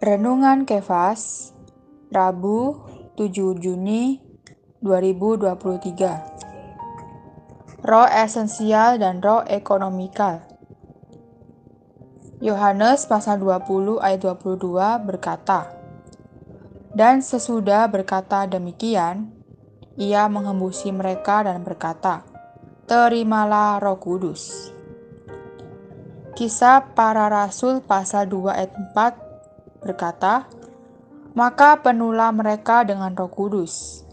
Renungan Kefas, Rabu 7 Juni 2023. Roh esensial dan roh ekonomikal. Yohanes pasal 20 ayat 22 berkata, Dan sesudah berkata demikian, ia menghembusi mereka dan berkata, Terimalah roh kudus. Kisah para Rasul pasal 2 ayat 4 berkata, Maka penuhlah mereka dengan roh kudus.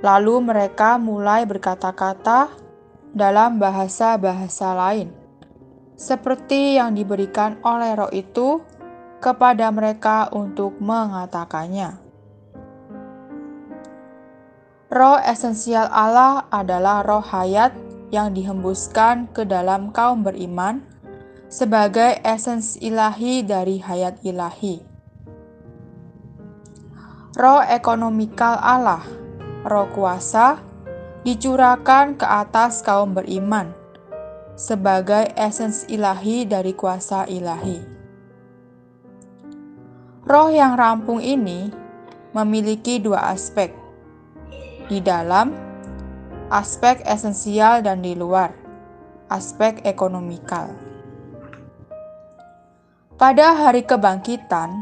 Lalu mereka mulai berkata-kata dalam bahasa-bahasa lain, seperti yang diberikan oleh roh itu kepada mereka untuk mengatakannya. Roh esensial Allah adalah roh hayat yang dihembuskan ke dalam kaum beriman sebagai esens ilahi dari hayat ilahi. Roh ekonomikal Allah, roh kuasa, dicurahkan ke atas kaum beriman sebagai esens ilahi dari kuasa ilahi. Roh yang rampung ini memiliki dua aspek, di dalam aspek esensial dan di luar aspek ekonomikal. Pada hari kebangkitan,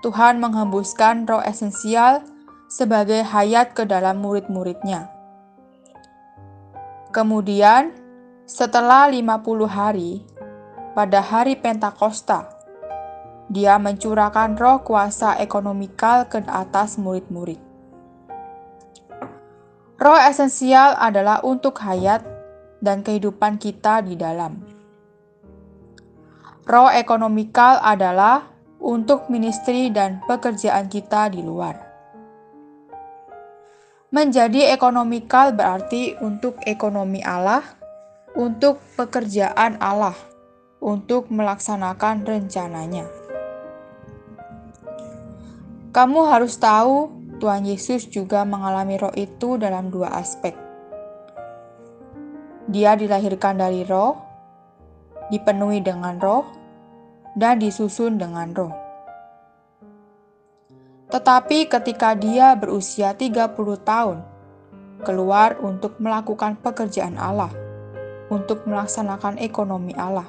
Tuhan menghembuskan roh esensial sebagai hayat ke dalam murid-muridnya. Kemudian, setelah 50 hari, pada hari Pentakosta, dia mencurahkan roh kuasa ekonomikal ke atas murid-murid. Roh esensial adalah untuk hayat dan kehidupan kita di dalam. Roh ekonomikal adalah untuk ministry dan pekerjaan kita di luar. Menjadi ekonomikal berarti untuk ekonomi Allah, untuk pekerjaan Allah, untuk melaksanakan rencananya. Kamu harus tahu, Tuhan Yesus juga mengalami roh itu dalam dua aspek. Dia dilahirkan dari roh, dipenuhi dengan roh, dan disusun dengan roh. Tetapi ketika dia berusia 30 tahun, keluar untuk melakukan pekerjaan Allah, untuk melaksanakan ekonomi Allah.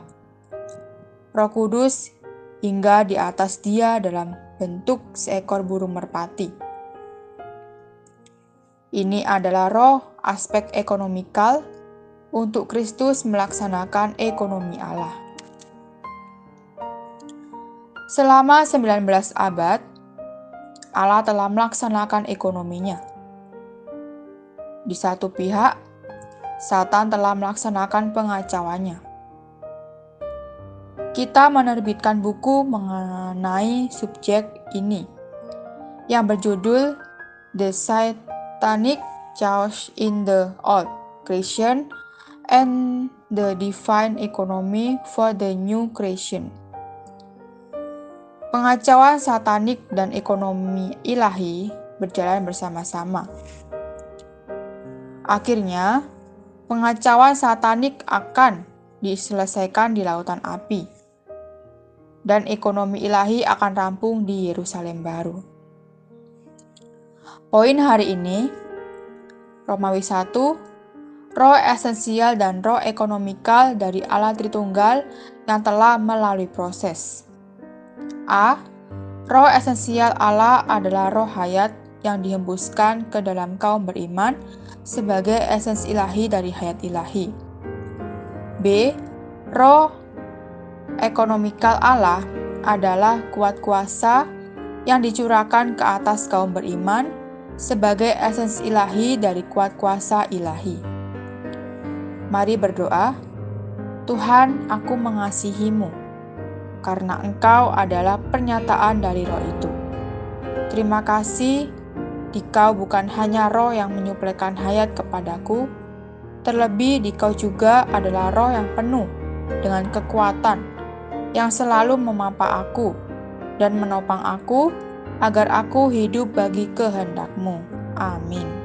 Roh Kudus hingga di atas dia dalam bentuk seekor burung merpati. Ini adalah roh aspek ekonomikal untuk Kristus melaksanakan ekonomi Allah. Selama 19 abad, Allah telah melaksanakan ekonominya. Di satu pihak, Satan telah melaksanakan pengacauannya. Kita menerbitkan buku mengenai subjek ini yang berjudul The Satanic Chaos in the Old Creation and the Divine Economy for the New Creation. Pengacauan satanik dan ekonomi ilahi berjalan bersama-sama. Akhirnya, pengacauan satanik akan diselesaikan di lautan api, dan ekonomi ilahi akan rampung di Yerusalem baru. Poin hari ini, Romawi 1, roh esensial dan roh ekonomikal dari Allah Tritunggal yang telah melalui proses. A. Roh esensial Allah adalah roh hayat yang dihembuskan ke dalam kaum beriman sebagai esens ilahi dari hayat ilahi. B. Roh ekonomikal Allah adalah kuat kuasa yang dicurahkan ke atas kaum beriman sebagai esens ilahi dari kuat kuasa ilahi. Mari berdoa, Tuhan, aku mengasihimu karena Engkau adalah pernyataan dari roh itu. Terima kasih, dikau bukan hanya roh yang menyuplaikan hayat kepadaku, terlebih dikau juga adalah roh yang penuh dengan kekuatan, yang selalu memampa aku dan menopang aku agar aku hidup bagi kehendakmu. Amin.